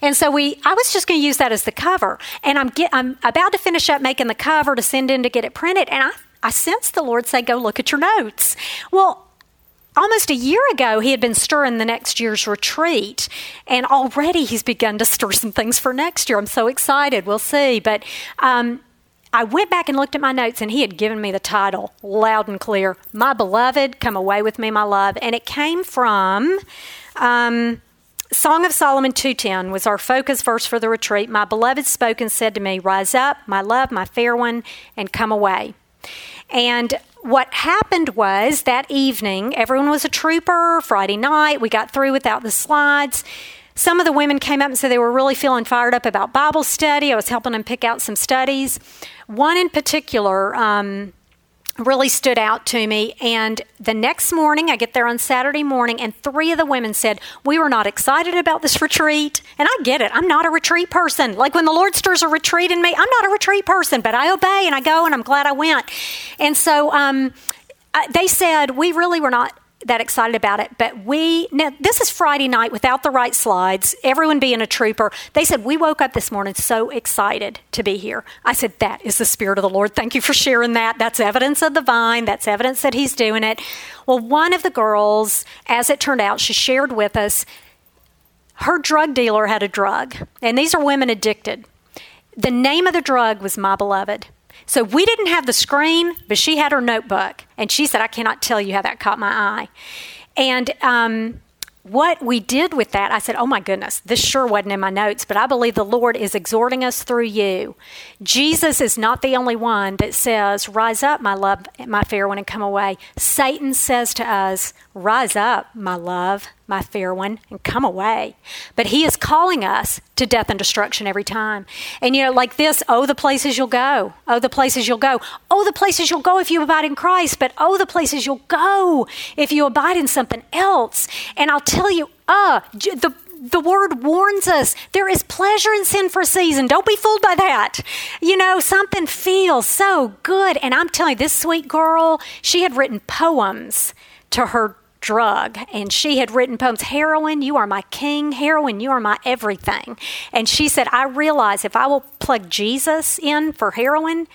and so we, I was just going to use that as the cover. And I'm, get, I'm about to finish up making the cover to send in to get it printed. And I, I sensed the Lord say, go look at your notes. Well, almost a year ago, he had been stirring the next year's retreat, and already he's begun to stir some things for next year. I'm so excited. We'll see. But um, I went back and looked at my notes, and he had given me the title loud and clear My Beloved, Come Away with Me, My Love. And it came from. Um, Song of Solomon 2:10 was our focus verse for the retreat. My beloved spoke and said to me, "Rise up, my love, my fair one, and come away." And what happened was that evening, everyone was a trooper. Friday night, we got through without the slides. Some of the women came up and said they were really feeling fired up about Bible study. I was helping them pick out some studies. One in particular, um, really stood out to me. And the next morning, I get there on Saturday morning, and three of the women said, We were not excited about this retreat. And I get it. I'm not a retreat person. Like when the Lord stirs a retreat in me, I'm not a retreat person, but I obey and I go, and I'm glad I went. And so um, they said, We really were not that excited about it. But we, now this is Friday night without the right slides, everyone being a trooper. They said, We woke up this morning so excited to be here. I said, That is the Spirit of the Lord. Thank you for sharing that. That's evidence of the vine, that's evidence that He's doing it. Well, one of the girls, as it turned out, she shared with us, her drug dealer had a drug, and these are women addicted. The name of the drug was My Beloved. So we didn't have the screen, but she had her notebook. And she said, I cannot tell you how that caught my eye. And um, what we did with that, I said, Oh my goodness, this sure wasn't in my notes, but I believe the Lord is exhorting us through you. Jesus is not the only one that says, Rise up, my love, my fair one, and come away. Satan says to us, Rise up, my love, my fair one, and come away. But he is calling us to death and destruction every time. And you know, like this, oh, the places you'll go. Oh, the places you'll go. Oh, the places you'll go if you abide in Christ. But oh, the places you'll go if you abide in something else. And I'll tell you, uh, the the word warns us there is pleasure in sin for a season. Don't be fooled by that. You know, something feels so good. And I'm telling you, this sweet girl, she had written poems to her drug. And she had written poems Heroin, you are my king. Heroin, you are my everything. And she said, I realize if I will plug Jesus in for heroin,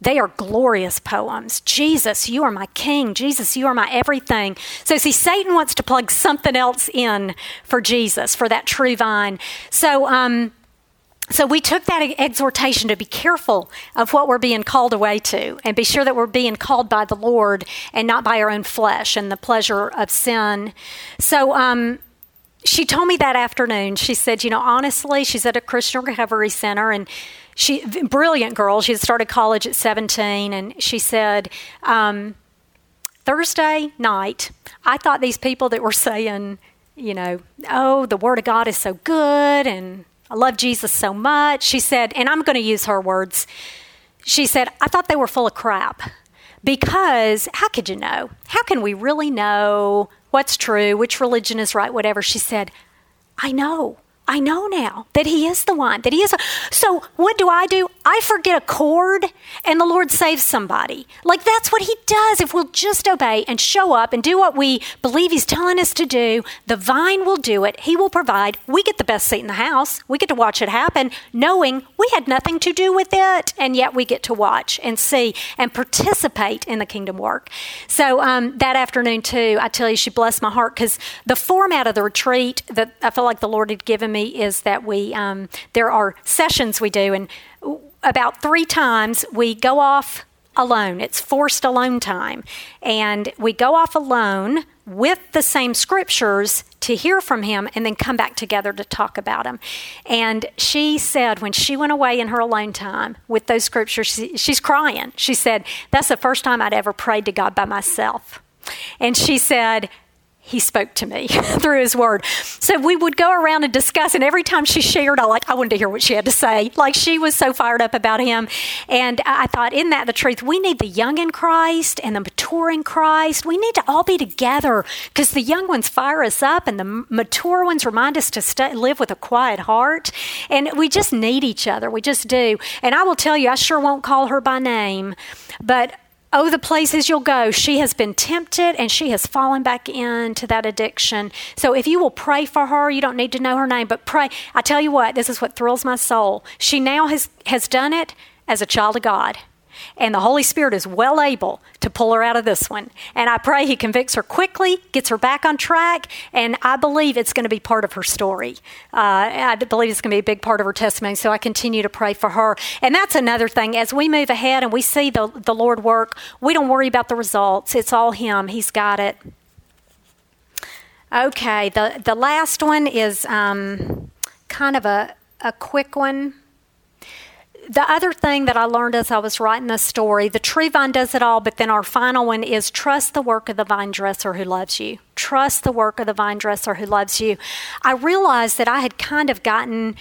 they are glorious poems. Jesus, you are my king. Jesus, you are my everything. So, see, Satan wants to plug something else in for Jesus, for that true vine. So, um, so we took that exhortation to be careful of what we're being called away to and be sure that we're being called by the Lord and not by our own flesh and the pleasure of sin. So um, she told me that afternoon, she said, you know, honestly, she's at a Christian recovery center and she, brilliant girl, she had started college at 17 and she said, um, Thursday night, I thought these people that were saying, you know, oh, the Word of God is so good and I love Jesus so much. She said, and I'm going to use her words. She said, I thought they were full of crap because how could you know? How can we really know what's true, which religion is right, whatever? She said, I know. I know now that He is the one, that He is. A, so, what do I do? I forget a cord and the Lord saves somebody. Like, that's what He does. If we'll just obey and show up and do what we believe He's telling us to do, the vine will do it. He will provide. We get the best seat in the house. We get to watch it happen, knowing we had nothing to do with it, and yet we get to watch and see and participate in the kingdom work. So, um, that afternoon, too, I tell you, she blessed my heart because the format of the retreat that I feel like the Lord had given me me is that we um, there are sessions we do, and about three times we go off alone. It's forced alone time, and we go off alone with the same scriptures to hear from him and then come back together to talk about them. And she said when she went away in her alone time with those scriptures, she, she's crying. She said, That's the first time I'd ever prayed to God by myself. And she said, he spoke to me through his word. So we would go around and discuss, and every time she shared, I like I wanted to hear what she had to say. Like she was so fired up about him, and I thought, isn't that the truth? We need the young in Christ and the mature in Christ. We need to all be together because the young ones fire us up, and the mature ones remind us to stay, live with a quiet heart, and we just need each other. We just do. And I will tell you, I sure won't call her by name, but Oh, the places you'll go. She has been tempted and she has fallen back into that addiction. So if you will pray for her, you don't need to know her name, but pray. I tell you what, this is what thrills my soul. She now has, has done it as a child of God. And the Holy Spirit is well able to pull her out of this one. And I pray He convicts her quickly, gets her back on track, and I believe it's going to be part of her story. Uh, I believe it's going to be a big part of her testimony. So I continue to pray for her. And that's another thing. As we move ahead and we see the, the Lord work, we don't worry about the results. It's all Him, He's got it. Okay, the, the last one is um, kind of a, a quick one the other thing that I learned as I was writing this story, the tree vine does it all, but then our final one is trust the work of the vine dresser who loves you. Trust the work of the vine dresser who loves you. I realized that I had kind of gotten.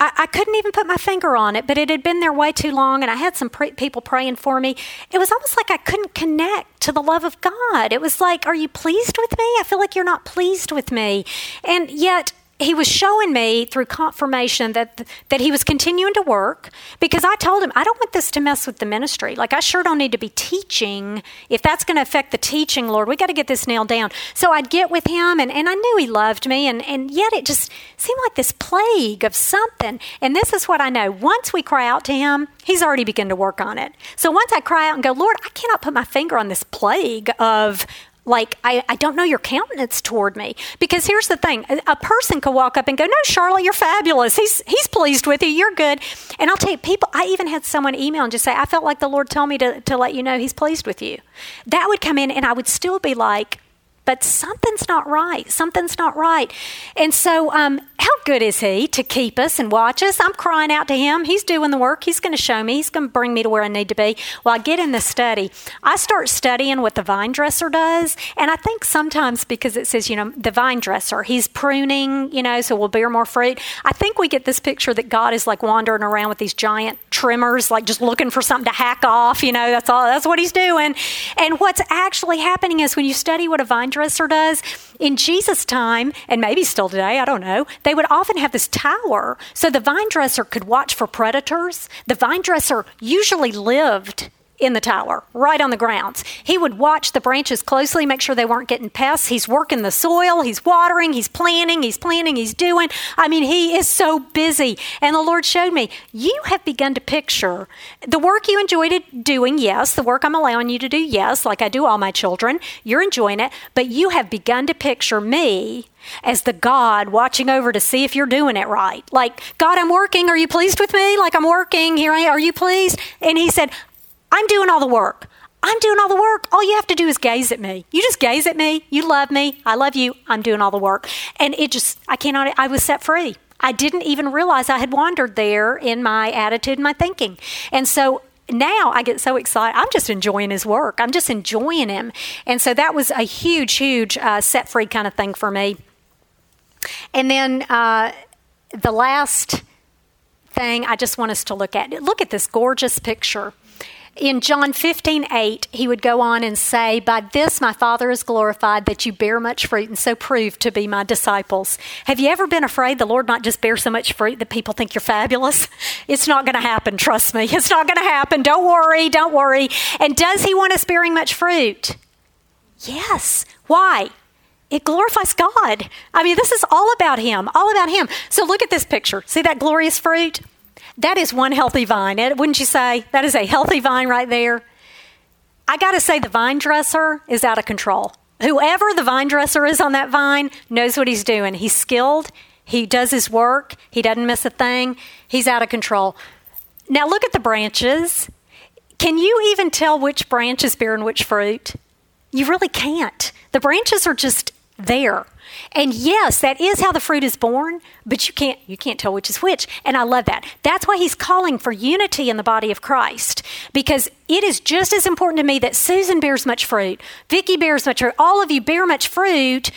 I, I couldn't even put my finger on it, but it had been there way too long, and I had some pre- people praying for me. It was almost like I couldn't connect to the love of God. It was like, Are you pleased with me? I feel like you're not pleased with me. And yet, he was showing me through confirmation that that he was continuing to work because I told him I don't want this to mess with the ministry. Like I sure don't need to be teaching if that's going to affect the teaching, Lord. We got to get this nailed down. So I'd get with him and, and I knew he loved me and, and yet it just seemed like this plague of something. And this is what I know. Once we cry out to him, he's already begun to work on it. So once I cry out and go, Lord, I cannot put my finger on this plague of like I, I don't know your countenance toward me. Because here's the thing a person could walk up and go no charlotte you're fabulous. He's he's pleased with you. You're good. And i'll tell you people i even had someone email and just say i felt like the lord told me to, to let you know he's pleased with you. That would come in and i would still be like but something's not right. Something's not right. And so, um, how good is He to keep us and watch us? I'm crying out to Him. He's doing the work. He's going to show me. He's going to bring me to where I need to be. Well, I get in the study. I start studying what the vine dresser does. And I think sometimes because it says, you know, the vine dresser, He's pruning, you know, so we'll bear more fruit. I think we get this picture that God is like wandering around with these giant trimmers, like just looking for something to hack off. You know, that's all, that's what He's doing. And what's actually happening is when you study what a vine dresser does. In Jesus' time, and maybe still today, I don't know, they would often have this tower so the vine dresser could watch for predators. The vine dresser usually lived in the tower, right on the grounds. He would watch the branches closely, make sure they weren't getting pests. He's working the soil, he's watering, he's planting, he's planting, he's doing. I mean, he is so busy. And the Lord showed me, you have begun to picture the work you enjoyed doing, yes, the work I'm allowing you to do, yes, like I do all my children. You're enjoying it, but you have begun to picture me as the God watching over to see if you're doing it right. Like, God, I'm working. Are you pleased with me? Like, I'm working. Here I am. Are you pleased? And He said, I'm doing all the work. I'm doing all the work. All you have to do is gaze at me. You just gaze at me. You love me. I love you. I'm doing all the work. And it just, I cannot, I was set free. I didn't even realize I had wandered there in my attitude and my thinking. And so now I get so excited. I'm just enjoying his work. I'm just enjoying him. And so that was a huge, huge uh, set free kind of thing for me. And then uh, the last thing I just want us to look at look at this gorgeous picture in John 15, 8, he would go on and say, By this my Father is glorified, that you bear much fruit and so prove to be my disciples. Have you ever been afraid the Lord might just bear so much fruit that people think you're fabulous? It's not going to happen, trust me. It's not going to happen. Don't worry, don't worry. And does he want us bearing much fruit? Yes. Why? It glorifies God. I mean, this is all about Him, all about Him. So look at this picture. See that glorious fruit? That is one healthy vine, wouldn't you say? That is a healthy vine right there. I got to say, the vine dresser is out of control. Whoever the vine dresser is on that vine knows what he's doing. He's skilled, he does his work, he doesn't miss a thing, he's out of control. Now, look at the branches. Can you even tell which branch is bearing which fruit? You really can't. The branches are just there. And yes, that is how the fruit is borne, but you can't you can't tell which is which. And I love that. That's why he's calling for unity in the body of Christ because it is just as important to me that Susan bears much fruit, Vicki bears much fruit, all of you bear much fruit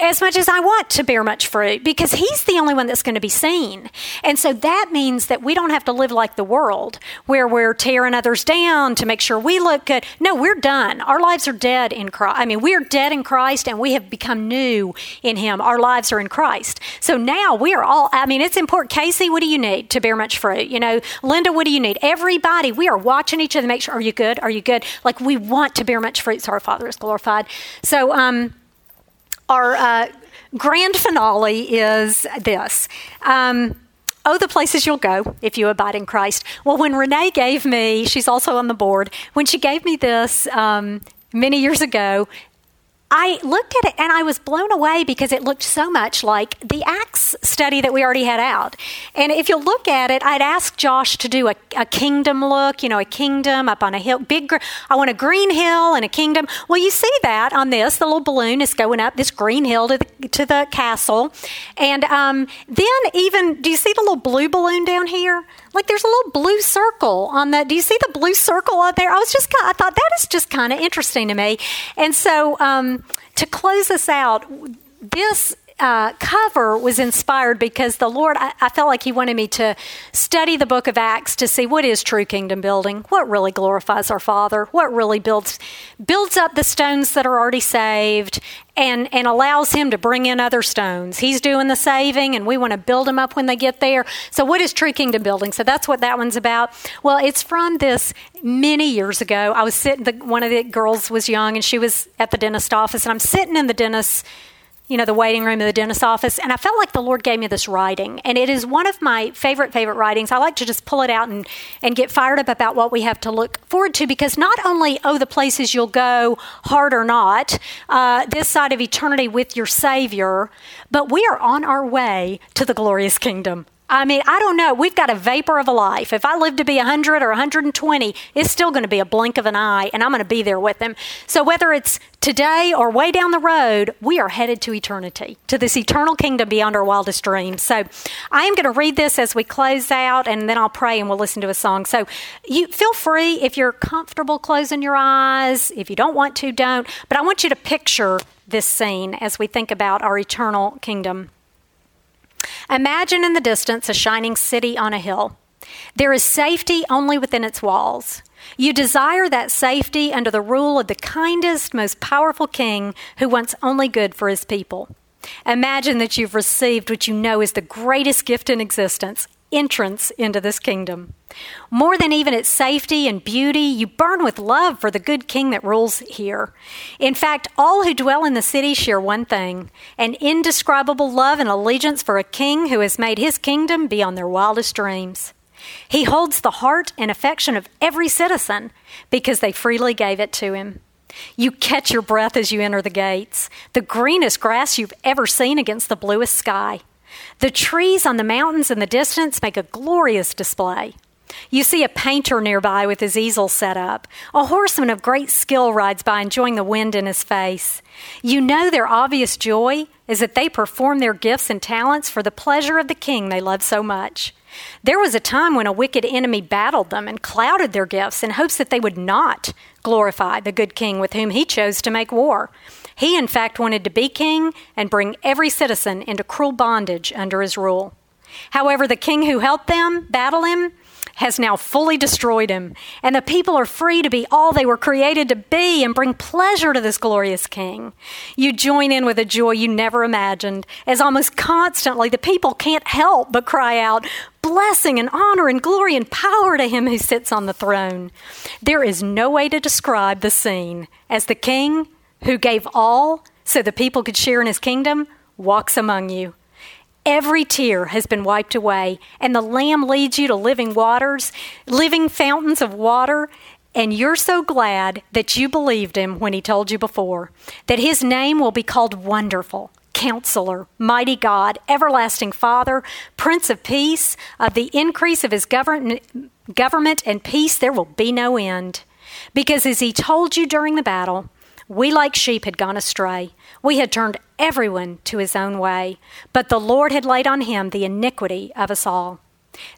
as much as I want to bear much fruit because he's the only one that's going to be seen. And so that means that we don't have to live like the world where we're tearing others down to make sure we look good. No, we're done. Our lives are dead in Christ. I mean, we're dead in Christ and we have become new in him. Our lives are in Christ. So now we are all, I mean, it's important. Casey, what do you need to bear much fruit? You know, Linda, what do you need? Everybody, we are watching each other make sure, are you good? Are you good? Like we want to bear much fruit so our Father is glorified. So, um, our uh, grand finale is this. Um, Oh, the places you'll go if you abide in Christ. Well, when Renee gave me, she's also on the board, when she gave me this um, many years ago, I looked at it and I was blown away because it looked so much like the Acts study that we already had out. And if you look at it, I'd asked Josh to do a, a kingdom look, you know, a kingdom up on a hill, big, I want a green hill and a kingdom. Well, you see that on this, the little balloon is going up this green hill to the, to the castle. And um, then even, do you see the little blue balloon down here? Like there's a little blue circle on that. Do you see the blue circle up there? I was just, I thought that is just kind of interesting to me. And so um, to close this out, this uh, cover was inspired because the Lord, I, I, felt like He wanted me to study the book of Acts to see what is true kingdom building, what really glorifies our Father, what really builds builds up the stones that are already saved, and and allows Him to bring in other stones. He's doing the saving, and we want to build them up when they get there. So, what is true kingdom building? So that's what that one's about. Well, it's from this many years ago. I was sitting. The, one of the girls was young, and she was at the dentist office, and I'm sitting in the dentist you know, the waiting room of the dentist's office. And I felt like the Lord gave me this writing. And it is one of my favorite, favorite writings. I like to just pull it out and, and get fired up about what we have to look forward to because not only, oh, the places you'll go, hard or not, uh, this side of eternity with your Savior, but we are on our way to the glorious kingdom. I mean, I don't know. We've got a vapor of a life. If I live to be 100 or 120, it's still going to be a blink of an eye, and I'm going to be there with them. So whether it's today or way down the road, we are headed to eternity, to this eternal kingdom beyond our wildest dreams. So I am going to read this as we close out, and then I'll pray and we'll listen to a song. So you feel free if you're comfortable closing your eyes. If you don't want to, don't. But I want you to picture this scene as we think about our eternal kingdom. Imagine in the distance a shining city on a hill. There is safety only within its walls. You desire that safety under the rule of the kindest, most powerful king who wants only good for his people. Imagine that you've received what you know is the greatest gift in existence entrance into this kingdom. More than even its safety and beauty, you burn with love for the good king that rules here. In fact, all who dwell in the city share one thing an indescribable love and allegiance for a king who has made his kingdom beyond their wildest dreams. He holds the heart and affection of every citizen because they freely gave it to him. You catch your breath as you enter the gates, the greenest grass you've ever seen against the bluest sky. The trees on the mountains in the distance make a glorious display. You see a painter nearby with his easel set up. A horseman of great skill rides by, enjoying the wind in his face. You know their obvious joy is that they perform their gifts and talents for the pleasure of the king they love so much. There was a time when a wicked enemy battled them and clouded their gifts in hopes that they would not glorify the good king with whom he chose to make war. He, in fact, wanted to be king and bring every citizen into cruel bondage under his rule. However, the king who helped them battle him has now fully destroyed him, and the people are free to be all they were created to be and bring pleasure to this glorious king. You join in with a joy you never imagined, as almost constantly the people can't help but cry out, Blessing and honor and glory and power to him who sits on the throne. There is no way to describe the scene as the king who gave all so the people could share in his kingdom, walks among you. Every tear has been wiped away, and the Lamb leads you to living waters, living fountains of water. And you're so glad that you believed him when he told you before that his name will be called Wonderful, Counselor, Mighty God, Everlasting Father, Prince of Peace. Of the increase of his government, government and peace, there will be no end. Because as he told you during the battle, we, like sheep, had gone astray. We had turned everyone to his own way, but the Lord had laid on him the iniquity of us all.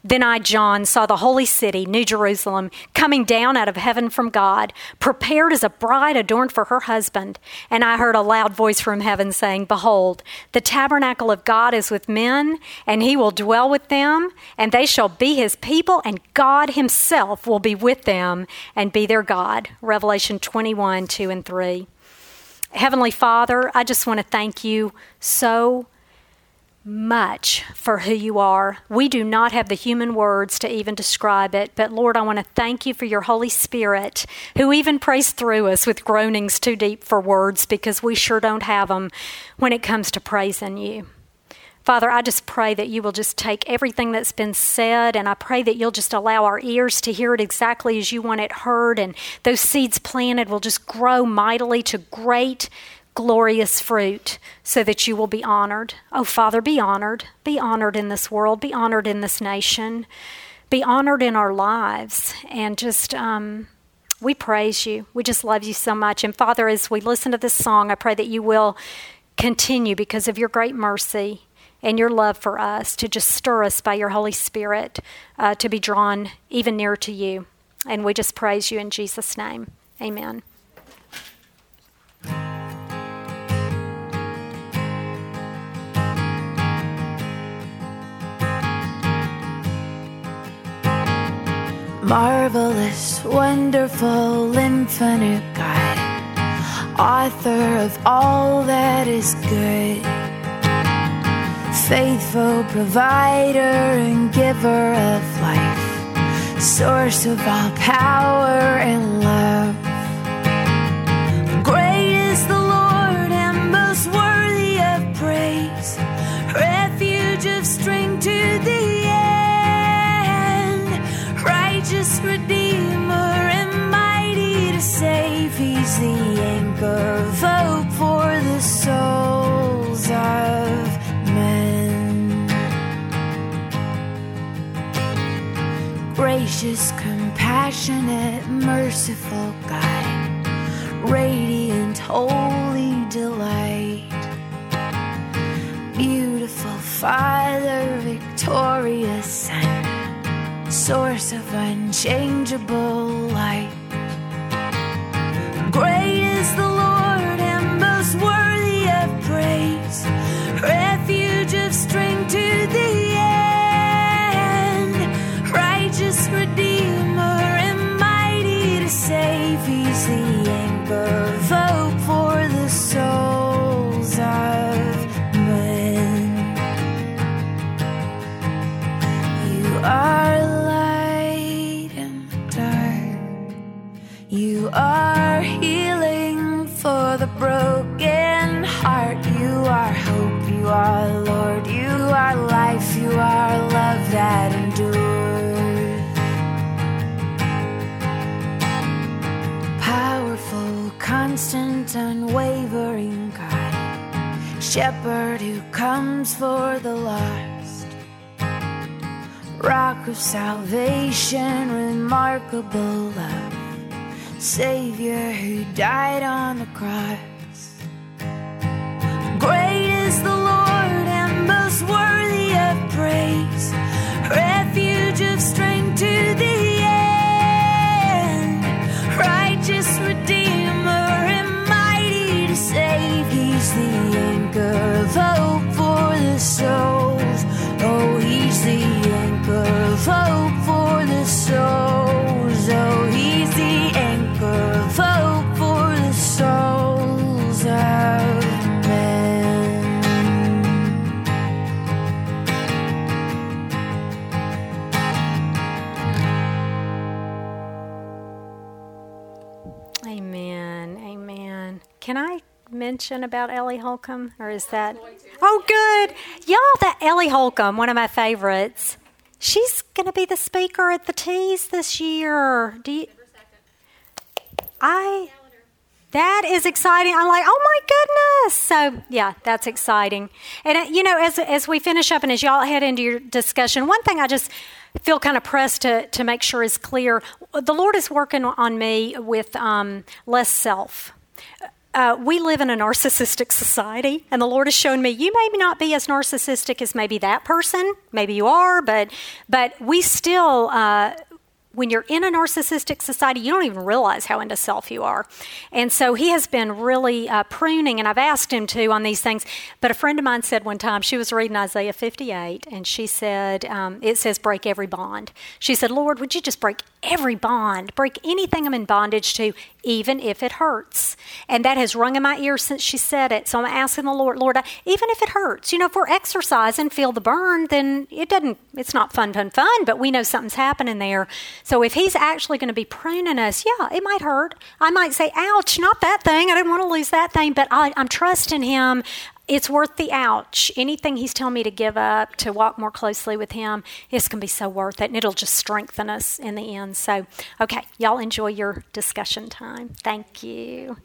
Then I, John, saw the holy city, New Jerusalem, coming down out of heaven from God, prepared as a bride adorned for her husband. And I heard a loud voice from heaven saying, Behold, the tabernacle of God is with men, and he will dwell with them, and they shall be his people, and God himself will be with them and be their God. Revelation 21 2 and 3. Heavenly Father, I just want to thank you so much for who you are. We do not have the human words to even describe it, but Lord, I want to thank you for your Holy Spirit who even prays through us with groanings too deep for words because we sure don't have them when it comes to praising you. Father, I just pray that you will just take everything that's been said, and I pray that you'll just allow our ears to hear it exactly as you want it heard, and those seeds planted will just grow mightily to great, glorious fruit so that you will be honored. Oh, Father, be honored. Be honored in this world, be honored in this nation, be honored in our lives, and just. Um, we praise you. We just love you so much. And Father, as we listen to this song, I pray that you will continue because of your great mercy and your love for us to just stir us by your Holy Spirit uh, to be drawn even nearer to you. And we just praise you in Jesus' name. Amen. Marvelous, wonderful, infinite God, author of all that is good. Faithful provider and giver of life, source of all power and love. Hope for the souls of men. gracious, compassionate, merciful God, radiant, holy delight, beautiful Father, victorious Son, source of unchangeable light. Great is the unwavering God, shepherd who comes for the lost, rock of salvation, remarkable love, Savior who died on the cross. Great is the Lord and most worthy of praise, refuge of strength to the end, righteous Redeemer anchor hope for the souls. Oh, he's the anchor of hope for the souls. Oh, he's the anchor of hope for the souls of men. Amen. Amen. Can I mention about Ellie Holcomb, or is that? Oh, good. Y'all, that Ellie Holcomb, one of my favorites. She's going to be the speaker at the Tees this year. Do you? I. That is exciting. I'm like, oh my goodness. So yeah, that's exciting. And uh, you know, as as we finish up and as y'all head into your discussion, one thing I just feel kind of pressed to to make sure is clear. The Lord is working on me with um, less self. Uh, we live in a narcissistic society, and the Lord has shown me you may not be as narcissistic as maybe that person. Maybe you are, but but we still uh, when you're in a narcissistic society, you don't even realize how into self you are. And so he has been really uh, pruning, and I've asked him to on these things. But a friend of mine said one time, she was reading Isaiah 58, and she said, um, It says, break every bond. She said, Lord, would you just break every bond, break anything I'm in bondage to, even if it hurts? And that has rung in my ear since she said it. So I'm asking the Lord, Lord, even if it hurts, you know, if we're exercising, feel the burn, then it doesn't, it's not fun, fun, fun, but we know something's happening there. So if he's actually going to be pruning us, yeah, it might hurt. I might say, ouch, not that thing. I didn't want to lose that thing, but I, I'm trusting him it's worth the ouch. Anything he's telling me to give up to walk more closely with him, it's going to be so worth it, and it'll just strengthen us in the end. So, okay, y'all enjoy your discussion time. Thank you.